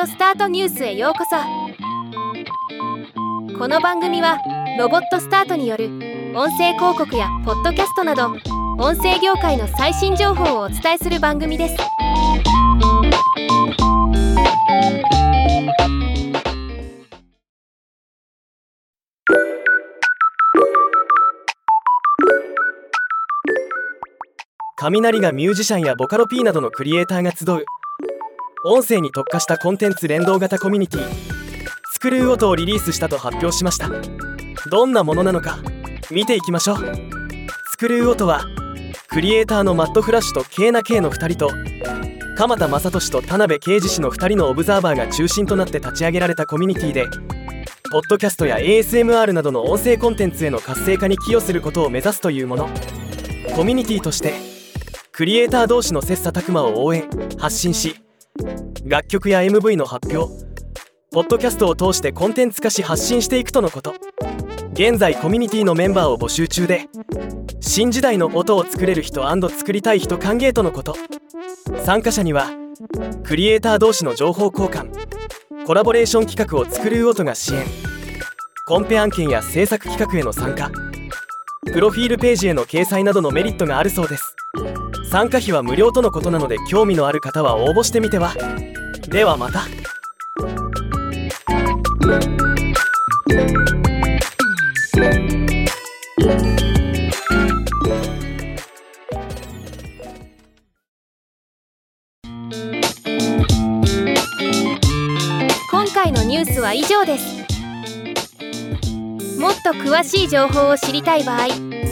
オスタートニュースへようこそ。この番組はロボットスタートによる音声広告やポッドキャストなど音声業界の最新情報をお伝えする番組です。雷がミュージシャンやボカロ P などのクリエイターが集う音声に特化したコンテンツ連動型コミュニティスクルー音をリリースしたと発表しました。どんなものなのか見ていきましょう。スクルー音はクリエイターのマットフラッシュとケーナ K の2人と鎌田雅俊と田辺啓治氏の2人のオブザーバーが中心となって立ち上げられたコミュニティでポッドキャストや ASMR などの音声コンテンツへの活性化に寄与することを目指すというもの。コミュニティとしてクリエイター同士の切磋琢磨を応援発信し楽曲や MV の発表。ポッドキャストを通してコンテンツ化し発信していくとのこと。現在コミュニティのメンバーを募集中で新時代の音を作れる人作りたい人歓迎とのこと。参加者にはクリエイター同士の情報交換コラボレーション企画を作る音が支援コンペ案件や制作企画への参加プロフィールページへの掲載などのメリットがあるそうです。参加費は無料とのことなので興味のある方は応募してみては。ではまた。今回のニュースは以上です。もっと詳しい情報を知りたい場合「